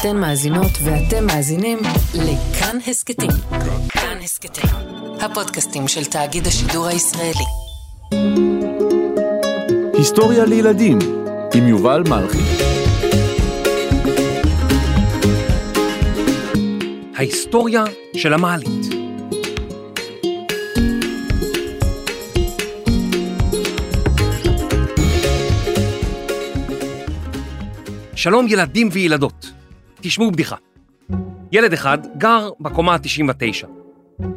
אתן מאזינות ואתם מאזינים לכאן הסכתים. כאן הסכתים, הפודקאסטים של תאגיד השידור הישראלי. היסטוריה לילדים עם יובל מלכי. ההיסטוריה של המעלית. שלום ילדים וילדות, תשמעו בדיחה. ילד אחד גר בקומה ה-99.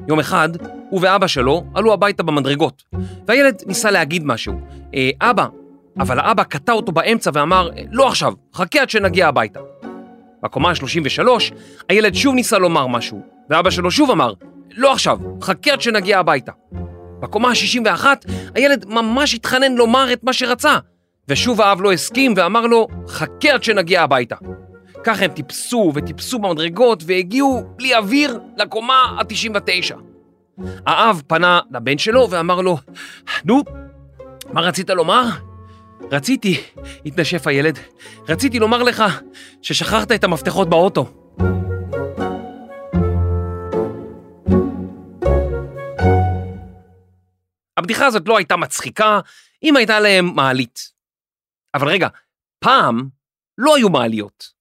יום אחד, הוא ואבא שלו עלו הביתה במדרגות, והילד ניסה להגיד משהו. אה, אבא, אבל האבא קטע אותו באמצע ואמר, לא עכשיו, חכה עד שנגיע הביתה. בקומה ה-33, הילד שוב ניסה לומר משהו, ואבא שלו שוב אמר, לא עכשיו, חכה עד שנגיע הביתה. בקומה ה-61, הילד ממש התחנן לומר את מה שרצה, ושוב האב לא הסכים ואמר לו, חכה עד שנגיע הביתה. ככה הם טיפסו וטיפסו במדרגות והגיעו בלי אוויר לקומה ה-99. האב פנה לבן שלו ואמר לו, נו, מה רצית לומר? רציתי, התנשף הילד, רציתי לומר לך ששכחת את המפתחות באוטו. הבדיחה הזאת לא הייתה מצחיקה אם הייתה להם מעלית. אבל רגע, פעם לא היו מעליות.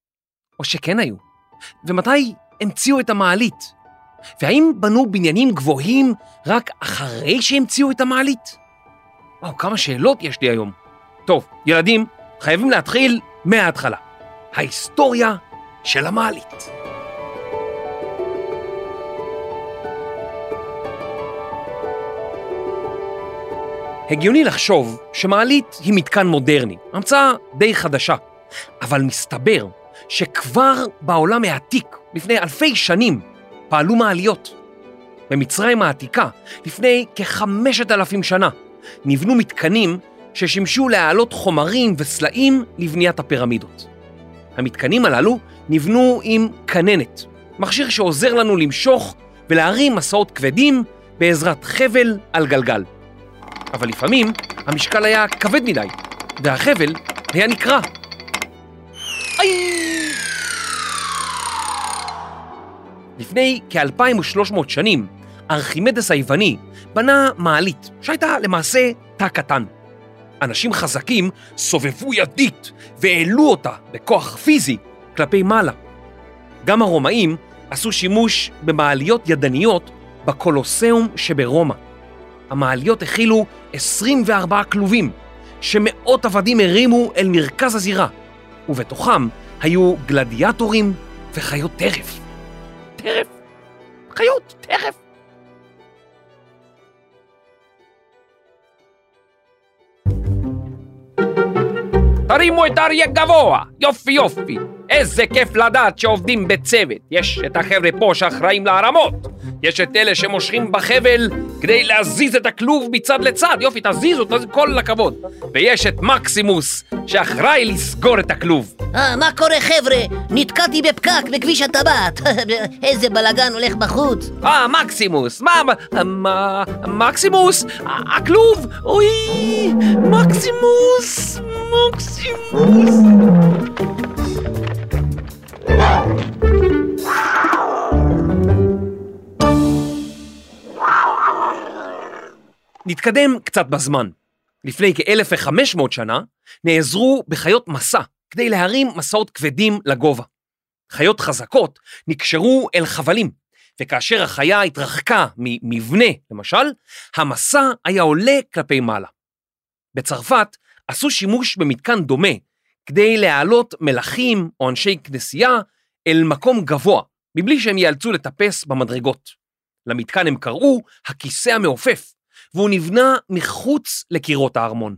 או שכן היו. ומתי המציאו את המעלית? והאם בנו בניינים גבוהים רק אחרי שהמציאו את המעלית? וואו, כמה שאלות יש לי היום. טוב, ילדים, חייבים להתחיל מההתחלה. ההיסטוריה של המעלית. הגיוני לחשוב שמעלית היא מתקן מודרני, המצאה די חדשה, אבל מסתבר שכבר בעולם העתיק, לפני אלפי שנים, פעלו מעליות. במצרים העתיקה, לפני כחמשת אלפים שנה, נבנו מתקנים ששימשו להעלות חומרים וסלעים לבניית הפירמידות. המתקנים הללו נבנו עם כננת, מכשיר שעוזר לנו למשוך ולהרים מסעות כבדים בעזרת חבל על גלגל. אבל לפעמים המשקל היה כבד מדי, והחבל היה נקרע. איי! לפני כ-2300 שנים, ארכימדס היווני בנה מעלית שהייתה למעשה תא קטן. אנשים חזקים סובבו ידית והעלו אותה בכוח פיזי כלפי מעלה. גם הרומאים עשו שימוש במעליות ידניות בקולוסיאום שברומא. המעליות הכילו 24 כלובים, שמאות עבדים הרימו אל מרכז הזירה, ובתוכם היו גלדיאטורים וחיות טרף. טרף? חיות טרף. תרימו את האריה גבוה, יופי יופי. איזה כיף לדעת שעובדים בצוות. יש את החבר'ה פה שאחראים להרמות. יש את אלה שמושכים בחבל כדי להזיז את הכלוב מצד לצד. יופי, תזיזו, תזיזו, כל הכבוד. ויש את מקסימוס שאחראי לסגור את הכלוב. אה, מה קורה חבר'ה? נתקעתי בפקק בכביש הטבעת. איזה בלאגן הולך בחוץ. אה, מקסימוס, מה, מה, מקסימוס, הכלוב, אוי, מקסימוס, מקסימוס. נתקדם קצת בזמן. לפני כ-1500 שנה נעזרו בחיות מסע כדי להרים מסעות כבדים לגובה. חיות חזקות נקשרו אל חבלים, וכאשר החיה התרחקה ממבנה, למשל, המסע היה עולה כלפי מעלה. בצרפת עשו שימוש במתקן דומה כדי להעלות מלכים או אנשי כנסייה אל מקום גבוה, מבלי שהם ייאלצו לטפס במדרגות. למתקן הם קראו הכיסא המעופף, והוא נבנה מחוץ לקירות הארמון.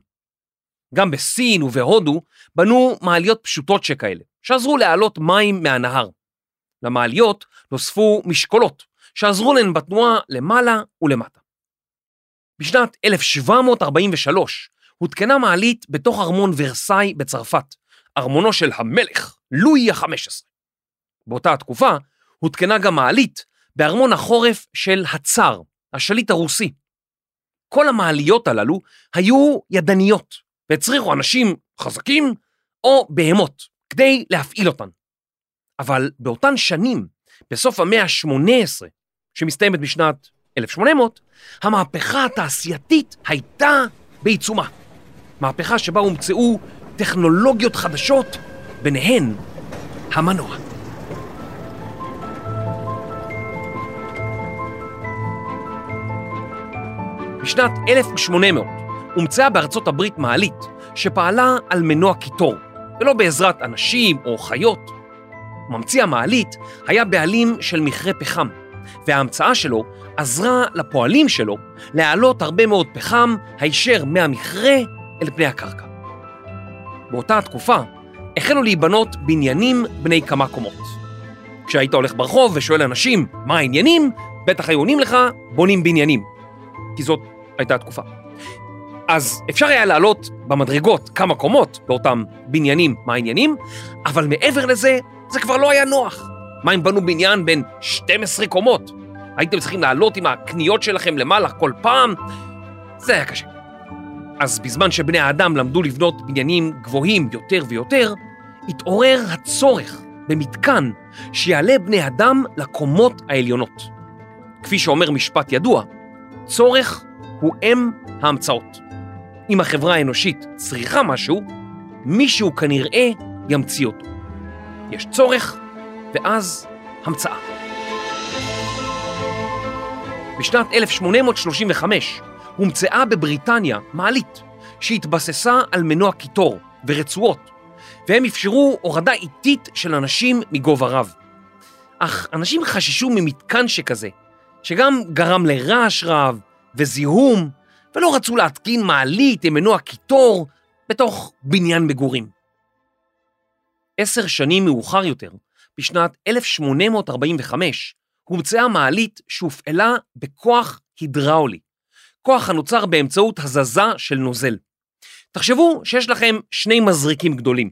גם בסין ובהודו בנו מעליות פשוטות שכאלה, שעזרו להעלות מים מהנהר. למעליות נוספו משקולות, שעזרו להן בתנועה למעלה ולמטה. בשנת 1743 הותקנה מעלית בתוך ארמון ורסאי בצרפת, ארמונו של המלך, לואי ה-15. באותה התקופה הותקנה גם מעלית בארמון החורף של הצאר, השליט הרוסי. כל המעליות הללו היו ידניות, והצריכו אנשים חזקים או בהמות כדי להפעיל אותן. אבל באותן שנים, בסוף המאה ה-18, שמסתיימת בשנת 1800, המהפכה התעשייתית הייתה בעיצומה. מהפכה שבה הומצאו טכנולוגיות חדשות, ביניהן המנוע. בשנת 1800 הומצאה בארצות הברית מעלית שפעלה על מנוע קיטור, ולא בעזרת אנשים או חיות. ממציא המעלית היה בעלים של מכרה פחם, וההמצאה שלו עזרה לפועלים שלו להעלות הרבה מאוד פחם הישר מהמכרה אל פני הקרקע. באותה התקופה החלו להיבנות בניינים בני כמה קומות. כשהיית הולך ברחוב ושואל אנשים מה העניינים, בטח היו עונים לך, בונים בניינים. כי זאת הייתה התקופה. אז אפשר היה לעלות במדרגות כמה קומות באותם בניינים, מה העניינים, אבל מעבר לזה, זה כבר לא היה נוח. מה אם בנו בניין בין 12 קומות? הייתם צריכים לעלות עם הקניות שלכם למעלה כל פעם? זה היה קשה. אז בזמן שבני האדם למדו לבנות בניינים גבוהים יותר ויותר, התעורר הצורך במתקן שיעלה בני אדם לקומות העליונות. כפי שאומר משפט ידוע, צורך הוא אם ההמצאות. אם החברה האנושית צריכה משהו, מישהו כנראה ימציא אותו. יש צורך, ואז המצאה. בשנת 1835 הומצאה בבריטניה מעלית שהתבססה על מנוע קיטור ורצועות, והם אפשרו הורדה איטית של אנשים מגובה רב. אך אנשים חששו ממתקן שכזה, שגם גרם לרעש רב וזיהום, ולא רצו להתקין מעלית עם מנוע קיטור בתוך בניין מגורים. עשר שנים מאוחר יותר, בשנת 1845, הומצאה מעלית שהופעלה בכוח הידראולי, כוח הנוצר באמצעות הזזה של נוזל. תחשבו שיש לכם שני מזריקים גדולים.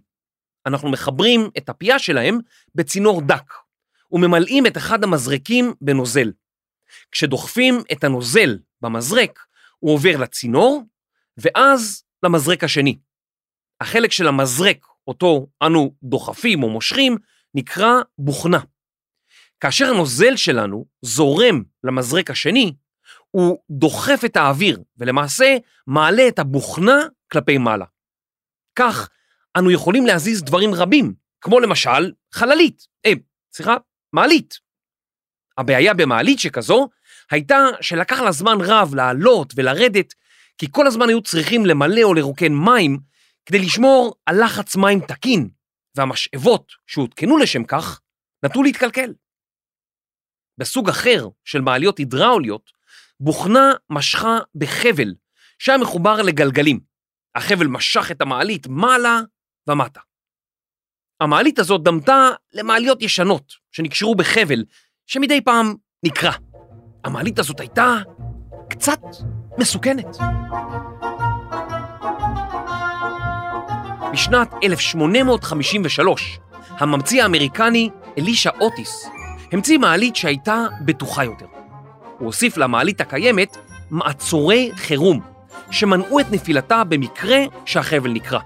אנחנו מחברים את הפייה שלהם בצינור דק, וממלאים את אחד המזרקים בנוזל. כשדוחפים את הנוזל במזרק, הוא עובר לצינור, ואז למזרק השני. החלק של המזרק, אותו אנו דוחפים או מושכים, נקרא בוכנה. כאשר הנוזל שלנו זורם למזרק השני, הוא דוחף את האוויר, ולמעשה מעלה את הבוכנה כלפי מעלה. כך, אנו יכולים להזיז דברים רבים, כמו למשל חללית, אה, סליחה, מעלית. הבעיה במעלית שכזו הייתה שלקח לה זמן רב לעלות ולרדת, כי כל הזמן היו צריכים למלא או לרוקן מים כדי לשמור על לחץ מים תקין, והמשאבות שהותקנו לשם כך נטו להתקלקל. בסוג אחר של מעליות הידראוליות, בוכנה משכה בחבל שהיה מחובר לגלגלים. החבל משך את המעלית מעלה ומטה. המעלית הזאת דמתה למעליות ישנות שנקשרו בחבל שמדי פעם נקרע. המעלית הזאת הייתה קצת מסוכנת. בשנת 1853, הממציא האמריקני אלישע אוטיס המציא מעלית שהייתה בטוחה יותר. הוא הוסיף למעלית הקיימת מעצורי חירום, שמנעו את נפילתה במקרה שהחבל נקרע.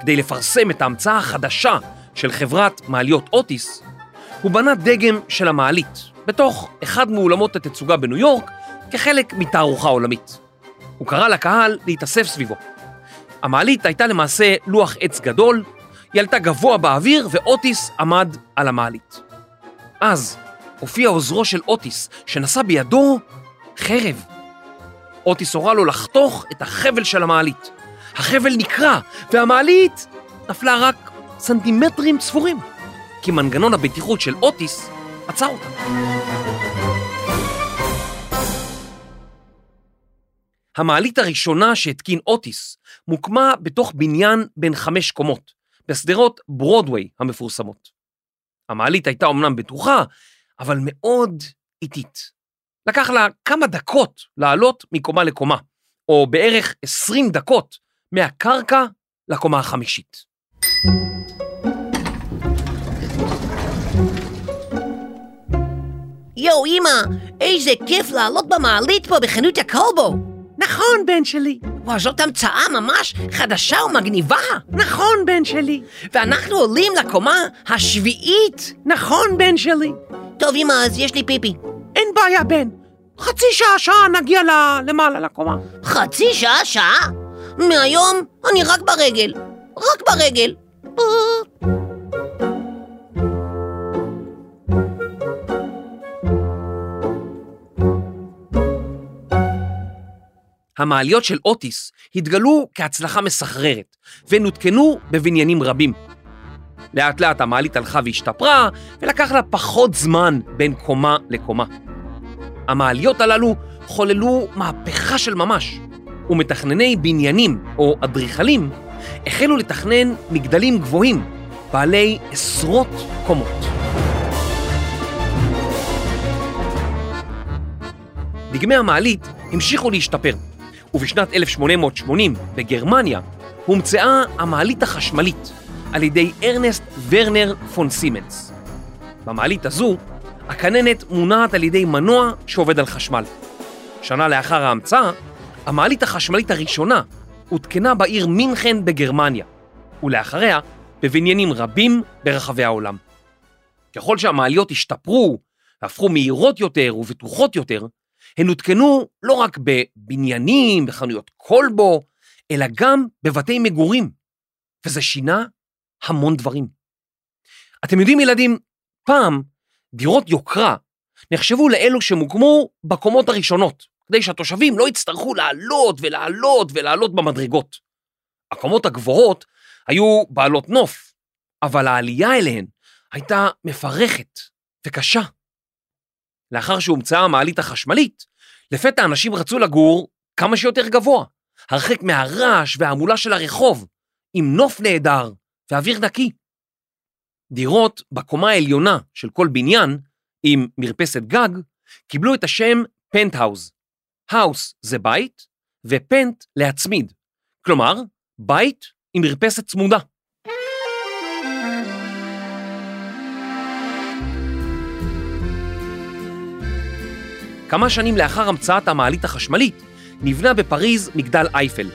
כדי לפרסם את ההמצאה החדשה של חברת מעליות אוטיס, הוא בנה דגם של המעלית בתוך אחד מאולמות התצוגה בניו יורק כחלק מתערוכה עולמית. הוא קרא לקהל להתאסף סביבו. המעלית הייתה למעשה לוח עץ גדול, היא עלתה גבוה באוויר ואוטיס עמד על המעלית. אז הופיע עוזרו של אוטיס, שנשא בידו חרב. אוטיס הורה לו לחתוך את החבל של המעלית. החבל נקרע, והמעלית נפלה רק סנטימטרים ספורים, כי מנגנון הבטיחות של אוטיס עצר אותה. המעלית הראשונה שהתקין אוטיס מוקמה בתוך בניין בין חמש קומות, בשדרות ברודוויי המפורסמות. המעלית הייתה אמנם בטוחה, אבל מאוד איטית. לקח לה כמה דקות לעלות מקומה לקומה, או בערך 20 דקות מהקרקע לקומה החמישית. יואו, אמא, איזה כיף לעלות במעלית פה בחנות הקולבו. נכון, בן שלי, וואו, זאת המצאה ממש חדשה ומגניבה. נכון, בן שלי. ואנחנו עולים לקומה השביעית. נכון, בן שלי. טוב, אמא, אז יש לי פיפי. אין בעיה, בן. חצי שעה, שעה נגיע ל... למעלה לקומה. חצי שעה, שעה? מהיום אני רק ברגל. רק ברגל. המעליות של אוטיס התגלו כהצלחה מסחררת, ונותקנו בבניינים רבים. לאט לאט המעלית הלכה והשתפרה, ולקח לה פחות זמן בין קומה לקומה. המעליות הללו חוללו מהפכה של ממש, ומתכנני בניינים או אדריכלים החלו לתכנן מגדלים גבוהים, בעלי עשרות קומות. דגמי המעלית המשיכו להשתפר, ובשנת 1880 בגרמניה הומצאה המעלית החשמלית על ידי ארנסט ורנר פון סימנס. במעלית הזו, הכננת מונעת על ידי מנוע שעובד על חשמל. שנה לאחר ההמצאה, המעלית החשמלית הראשונה הותקנה בעיר מינכן בגרמניה, ולאחריה בבניינים רבים ברחבי העולם. ככל שהמעליות השתפרו והפכו מהירות יותר ובטוחות יותר, הן הותקנו לא רק בבניינים, בחנויות כלבו, אלא גם בבתי מגורים, וזה שינה המון דברים. אתם יודעים, ילדים, פעם דירות יוקרה נחשבו לאלו שמוקמו בקומות הראשונות, כדי שהתושבים לא יצטרכו לעלות ולעלות ולעלות במדרגות. הקומות הגבוהות היו בעלות נוף, אבל העלייה אליהן הייתה מפרכת וקשה. לאחר שהומצאה המעלית החשמלית, לפתע אנשים רצו לגור כמה שיותר גבוה, הרחק מהרעש וההמולה של הרחוב, עם נוף נהדר ואוויר נקי. דירות בקומה העליונה של כל בניין, עם מרפסת גג, קיבלו את השם פנטהאוז. האוס זה בית, ופנט להצמיד. כלומר, בית עם מרפסת צמודה. כמה שנים לאחר המצאת המעלית החשמלית, נבנה בפריז מגדל אייפל.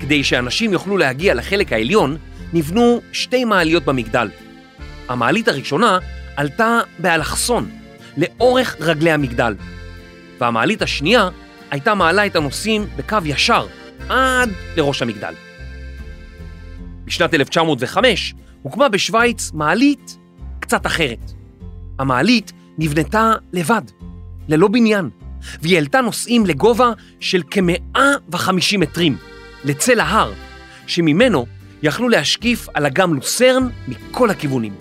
כדי שאנשים יוכלו להגיע לחלק העליון, נבנו שתי מעליות במגדל. המעלית הראשונה עלתה באלכסון, לאורך רגלי המגדל, והמעלית השנייה הייתה מעלה את הנוסעים בקו ישר עד לראש המגדל. בשנת 1905 הוקמה בשוויץ מעלית קצת אחרת. המעלית נבנתה לבד, ללא בניין, והיא העלתה נוסעים לגובה של כ-150 מטרים, לצל ההר, שממנו יכלו להשקיף על אגם לוסרן מכל הכיוונים.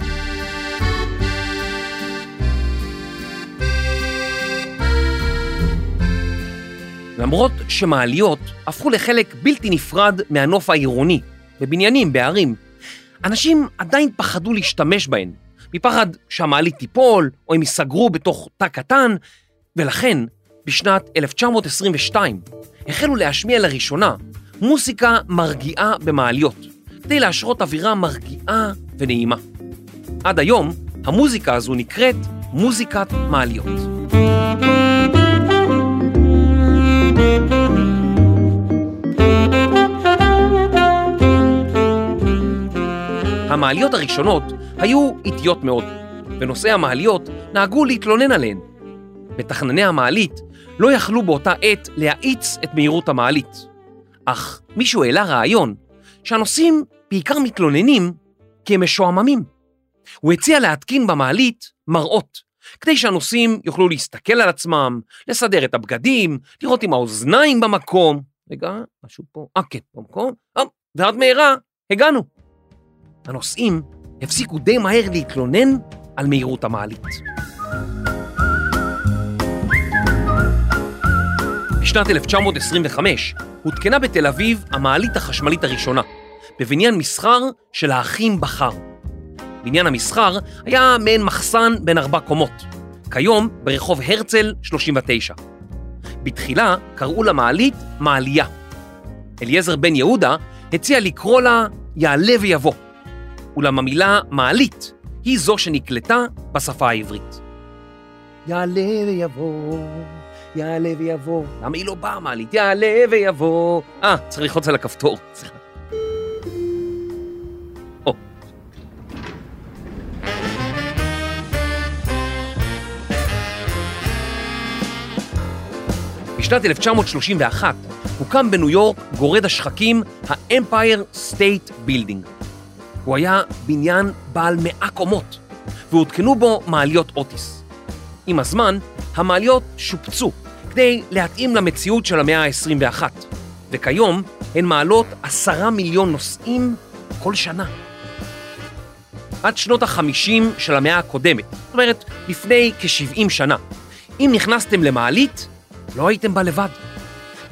למרות שמעליות הפכו לחלק בלתי נפרד מהנוף העירוני, בבניינים, בערים, אנשים עדיין פחדו להשתמש בהן, מפחד שהמעלית תיפול או הם ייסגרו בתוך תא קטן, ולכן בשנת 1922 החלו להשמיע לראשונה מוסיקה מרגיעה במעליות, כדי להשרות אווירה מרגיעה ונעימה. עד היום המוזיקה הזו נקראת מוזיקת מעליות. המעליות הראשונות היו איטיות מאוד, ונוסעי המעליות נהגו להתלונן עליהן. מתכנני המעלית לא יכלו באותה עת להאיץ את מהירות המעלית. אך מישהו העלה רעיון שהנוסעים בעיקר מתלוננים כי הם משועממים. הוא הציע להתקין במעלית מראות, כדי שהנוסעים יוכלו להסתכל על עצמם, לסדר את הבגדים, לראות עם האוזניים במקום. רגע, משהו פה, אה כן, במקום, אה, ועד מהרה הגענו. הנוסעים הפסיקו די מהר להתלונן על מהירות המעלית. בשנת 1925 הותקנה בתל אביב המעלית החשמלית הראשונה, בבניין מסחר של האחים בכר. בניין המסחר היה מעין מחסן בין ארבע קומות, כיום ברחוב הרצל 39. בתחילה קראו למעלית מעלייה. אליעזר בן יהודה הציע לקרוא לה יעלה ויבוא, אולם המילה מעלית היא זו שנקלטה בשפה העברית. יעלה ויבוא יעלה ויבוא. למה היא לא באה המעלית? יעלה ויבוא. אה, צריך ללחוץ על הכפתור. סליחה. בשנת 1931 הוקם בניו יורק גורד השחקים ה-Empire State Building. הוא היה בניין בעל מאה קומות, והותקנו בו מעליות אוטיס. עם הזמן, המעליות שופצו כדי להתאים למציאות של המאה ה-21, וכיום הן מעלות עשרה מיליון נוסעים כל שנה. עד שנות ה-50 של המאה הקודמת, זאת אומרת, לפני כ-70 שנה, אם נכנסתם למעלית, לא הייתם בה לבד.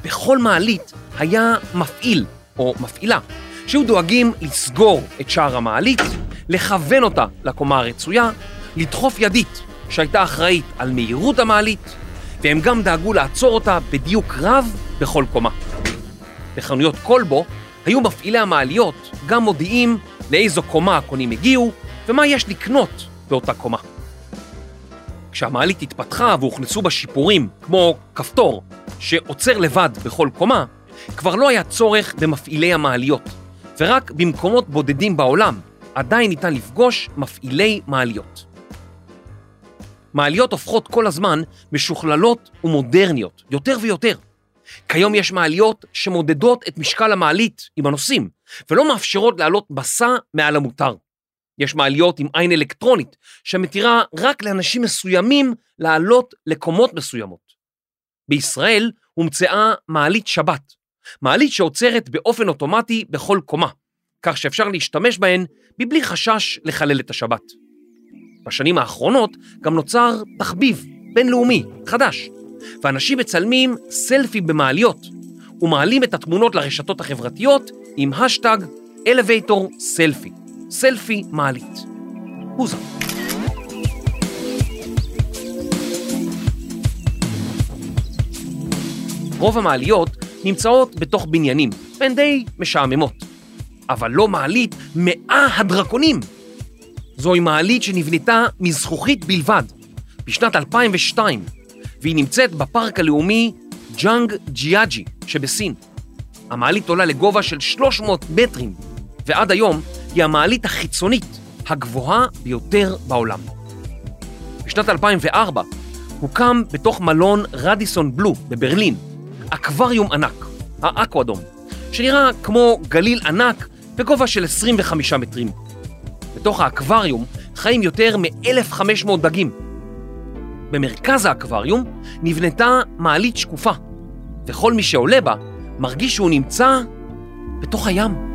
בכל מעלית היה מפעיל או מפעילה שהיו דואגים לסגור את שער המעלית, לכוון אותה לקומה הרצויה, לדחוף ידית שהייתה אחראית על מהירות המעלית, והם גם דאגו לעצור אותה בדיוק רב בכל קומה. בחנויות כלבו היו מפעילי המעליות גם מודיעים לאיזו קומה הקונים הגיעו ומה יש לקנות באותה קומה. כשהמעלית התפתחה והוכנסו בה שיפורים, כמו כפתור, שעוצר לבד בכל קומה, כבר לא היה צורך במפעילי המעליות, ורק במקומות בודדים בעולם עדיין ניתן לפגוש מפעילי מעליות. מעליות הופכות כל הזמן משוכללות ומודרניות, יותר ויותר. כיום יש מעליות שמודדות את משקל המעלית עם הנוסעים, ולא מאפשרות לעלות מסע מעל המותר. יש מעליות עם עין אלקטרונית, שמתירה רק לאנשים מסוימים לעלות לקומות מסוימות. בישראל הומצאה מעלית שבת, מעלית שעוצרת באופן אוטומטי בכל קומה, כך שאפשר להשתמש בהן מבלי חשש לחלל את השבת. בשנים האחרונות גם נוצר תחביב בינלאומי חדש, ואנשים מצלמים סלפי במעליות ומעלים את התמונות לרשתות החברתיות עם השטג אלווייטור סלפי, סלפי מעלית. הוזה. רוב המעליות נמצאות בתוך בניינים, והן די משעממות. אבל לא מעלית מאה הדרקונים. זוהי מעלית שנבנתה מזכוכית בלבד, בשנת 2002, והיא נמצאת בפארק הלאומי ג'אנגג'יאג'יה שבסין. המעלית עולה לגובה של 300 מטרים, ועד היום היא המעלית החיצונית הגבוהה ביותר בעולם. בשנת 2004 הוקם בתוך מלון רדיסון בלו בברלין אקווריום ענק, האקוואדום, שנראה כמו גליל ענק בגובה של 25 מטרים. בתוך האקווריום חיים יותר מ-1,500 דגים. במרכז האקווריום נבנתה מעלית שקופה, וכל מי שעולה בה מרגיש שהוא נמצא בתוך הים.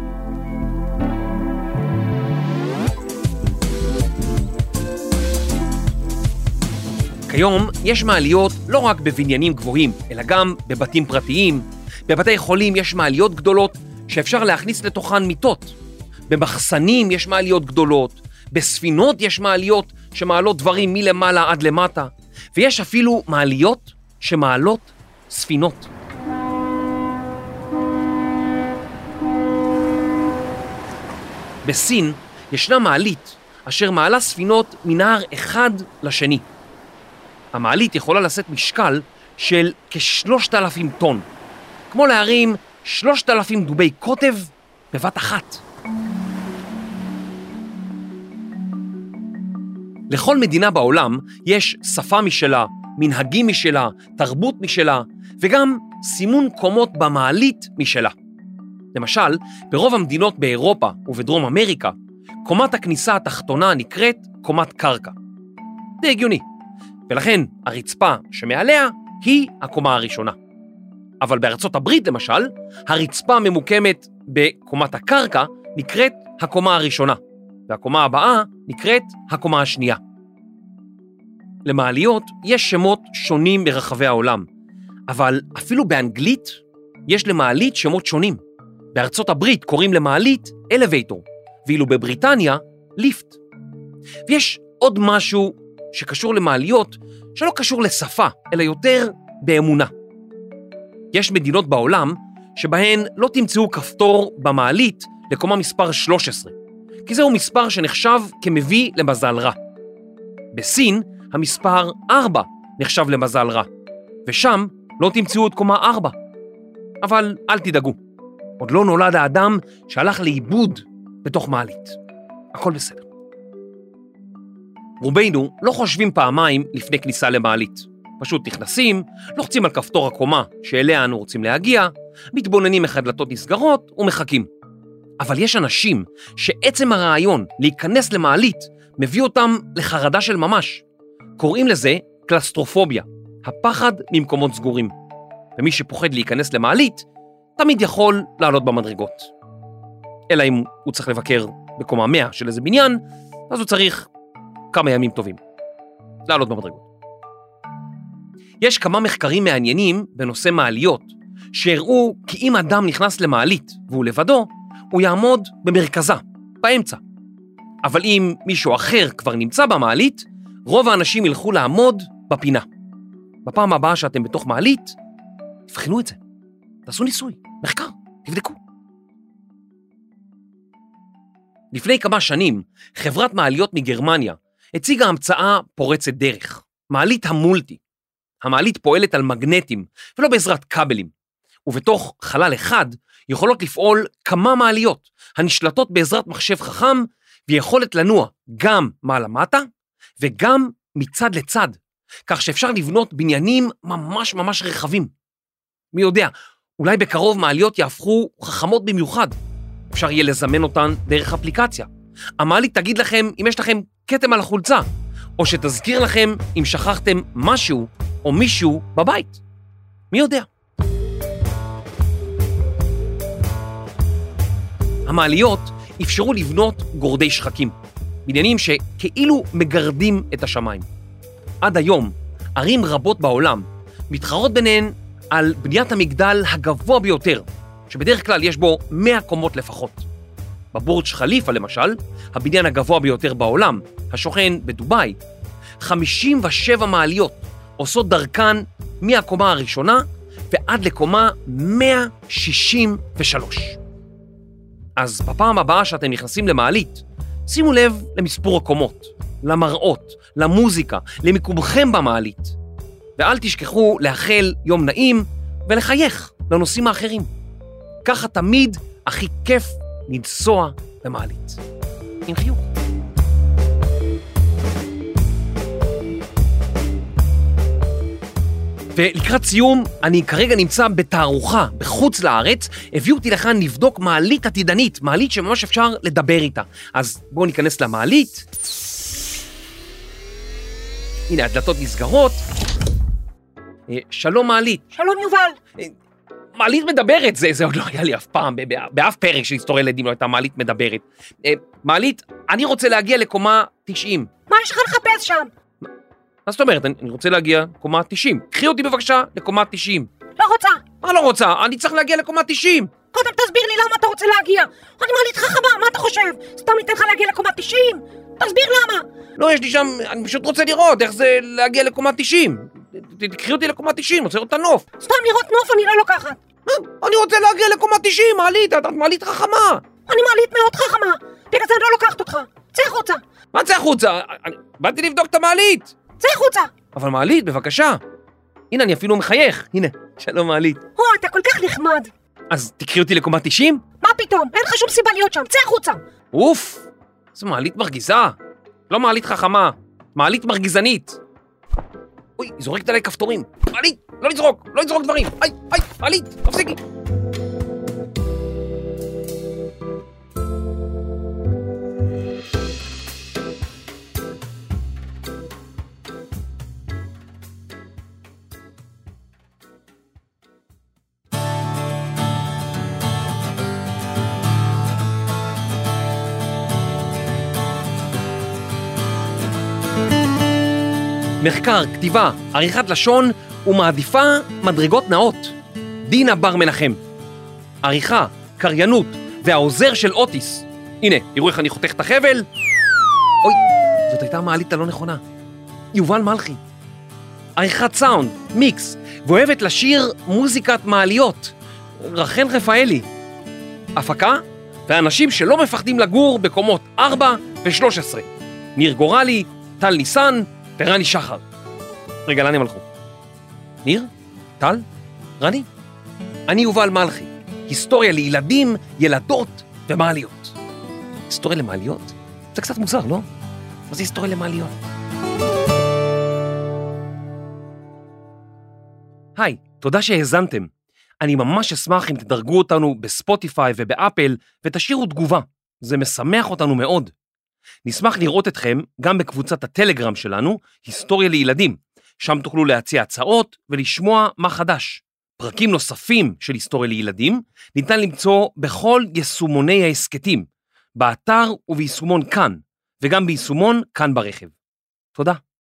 כיום יש מעליות לא רק בבניינים גבוהים, אלא גם בבתים פרטיים. בבתי חולים יש מעליות גדולות שאפשר להכניס לתוכן מיטות. במחסנים יש מעליות גדולות, בספינות יש מעליות שמעלות דברים מלמעלה עד למטה, ויש אפילו מעליות שמעלות ספינות. בסין ישנה מעלית אשר מעלה ספינות מנהר אחד לשני. המעלית יכולה לשאת משקל של כשלושת אלפים טון, כמו להרים שלושת אלפים דובי קוטב בבת אחת. לכל מדינה בעולם יש שפה משלה, מנהגים משלה, תרבות משלה, וגם סימון קומות במעלית משלה. למשל, ברוב המדינות באירופה ובדרום אמריקה, קומת הכניסה התחתונה נקראת קומת קרקע. זה הגיוני, ולכן הרצפה שמעליה היא הקומה הראשונה. אבל בארצות הברית, למשל, הרצפה ממוקמת בקומת הקרקע נקראת הקומה הראשונה, והקומה הבאה נקראת הקומה השנייה. למעליות יש שמות שונים ברחבי העולם, אבל אפילו באנגלית יש למעלית שמות שונים. בארצות הברית קוראים למעלית אלווייטור, ואילו בבריטניה ליפט. ויש עוד משהו שקשור למעליות שלא קשור לשפה, אלא יותר באמונה. יש מדינות בעולם שבהן לא תמצאו כפתור במעלית לקומה מספר 13, כי זהו מספר שנחשב כמביא למזל רע. בסין המספר 4 נחשב למזל רע, ושם לא תמצאו את קומה 4. אבל אל תדאגו, עוד לא נולד האדם שהלך לאיבוד בתוך מעלית. הכל בסדר. רובנו לא חושבים פעמיים לפני כניסה למעלית. פשוט נכנסים, לוחצים על כפתור הקומה שאליה אנו רוצים להגיע, מתבוננים איך הדלתות נסגרות ומחכים. אבל יש אנשים שעצם הרעיון להיכנס למעלית מביא אותם לחרדה של ממש. קוראים לזה קלסטרופוביה, הפחד ממקומות סגורים. ומי שפוחד להיכנס למעלית, תמיד יכול לעלות במדרגות. אלא אם הוא צריך לבקר בקומה 100 של איזה בניין, אז הוא צריך כמה ימים טובים. לעלות במדרגות. יש כמה מחקרים מעניינים בנושא מעליות, שהראו כי אם אדם נכנס למעלית והוא לבדו, הוא יעמוד במרכזה, באמצע. אבל אם מישהו אחר כבר נמצא במעלית, רוב האנשים ילכו לעמוד בפינה. בפעם הבאה שאתם בתוך מעלית, תבחנו את זה. תעשו ניסוי, מחקר, תבדקו. לפני כמה שנים, חברת מעליות מגרמניה הציגה המצאה פורצת דרך, מעלית המולטי. המעלית פועלת על מגנטים ולא בעזרת כבלים, ובתוך חלל אחד יכולות לפעול כמה מעליות הנשלטות בעזרת מחשב חכם ויכולת לנוע גם מעלה-מטה וגם מצד לצד, כך שאפשר לבנות בניינים ממש ממש רחבים. מי יודע, אולי בקרוב מעליות יהפכו חכמות במיוחד. אפשר יהיה לזמן אותן דרך אפליקציה. המעלית תגיד לכם אם יש לכם כתם על החולצה, או שתזכיר לכם אם שכחתם משהו או מישהו בבית. מי יודע? המעליות אפשרו לבנות גורדי שחקים, בניינים שכאילו מגרדים את השמיים. עד היום, ערים רבות בעולם מתחרות ביניהן על בניית המגדל הגבוה ביותר, שבדרך כלל יש בו 100 קומות לפחות. בבורג' חליפה למשל, הבניין הגבוה ביותר בעולם, השוכן בדובאי, 57 מעליות עושות דרכן מהקומה הראשונה ועד לקומה 163. אז בפעם הבאה שאתם נכנסים למעלית, שימו לב למספור הקומות, למראות, למוזיקה, למיקומכם במעלית. ואל תשכחו לאחל יום נעים ולחייך לנושאים האחרים. ככה תמיד הכי כיף לנסוע במעלית. עם חיוך. ולקראת סיום, אני כרגע נמצא בתערוכה בחוץ לארץ, הביאו אותי לכאן לבדוק מעלית עתידנית, מעלית שממש אפשר לדבר איתה. אז בואו ניכנס למעלית. הנה, הדלתות נסגרות. אה, שלום מעלית. שלום יובל. אה, מעלית מדברת, זה, זה עוד לא היה לי אף פעם, באף פרק של היסטוריה ילדים לא הייתה מעלית מדברת. אה, מעלית, אני רוצה להגיע לקומה 90. מה יש לך לחפש שם? מה זאת אומרת? אני, רוצה להגיע לקומה 90. קחי אותי בבקשה לקומה 90. לא רוצה. מה לא רוצה? אני צריך להגיע לקומה 90. קודם תסביר לי למה אתה רוצה להגיע. אני מעלית חכמה, מה אתה חושב? סתם ניתן לך להגיע לקומה 90? תסביר למה. לא, יש לי שם, אני פשוט רוצה לראות איך זה להגיע לקומה 90. ת- תקחי אותי לקומה 90, רוצה לראות את הנוף. סתם לראות נוף אני לא לוקחת. מה? אני רוצה להגיע לקומה 90, מעלית, את מעלית חכמה. אני מעלית מאוד חכמה. בגלל זה אני לא לוקחת אותך. צא החוצה. מה צא החוצה? באתי לבדוק את המעלית. צא החוצה. אבל מעלית, בבקשה. הנה, אני אפילו מחייך. הנה, שלום מעלית. או, אתה כל כך נחמד. אז תקחי אותי לקומה 90? מה פתאום? אין לך שום סיבה להיות שם. צא החוצה. אוף, זו מעלית מרגיזה. לא מעלית חכמה, מעלית מרגיזנית. אוי, היא זורקת עליי כפתורים. מעלית, לא לזרוק, לא לזרוק דברים. היי, היי, מעלית, תפסיקי. מחקר, כתיבה, עריכת לשון ומעדיפה מדרגות נאות. דינה בר מנחם. עריכה, קריינות והעוזר של אוטיס. הנה, תראו איך אני חותך את החבל. אוי, זאת הייתה המעלית הלא נכונה. יובל מלכי. עריכת סאונד, מיקס, ואוהבת לשיר מוזיקת מעליות. רחל רפאלי. הפקה, ואנשים שלא מפחדים לגור בקומות 4 ו-13. ניר גורלי, טל ניסן ורני שחר. רגע, לאן הם הלכו? ניר? טל? רני? אני יובל מלכי, היסטוריה לילדים, ילדות ומעליות. היסטוריה למעליות? זה קצת מוזר, לא? מה זה היסטוריה למעליות? היי, תודה שהאזנתם. אני ממש אשמח אם תדרגו אותנו בספוטיפיי ובאפל ותשאירו תגובה, זה משמח אותנו מאוד. נשמח לראות אתכם גם בקבוצת הטלגרם שלנו, היסטוריה לילדים, שם תוכלו להציע הצעות ולשמוע מה חדש. פרקים נוספים של היסטוריה לילדים ניתן למצוא בכל יישומוני ההסכתים, באתר וביישומון כאן, וגם ביישומון כאן ברכב. תודה.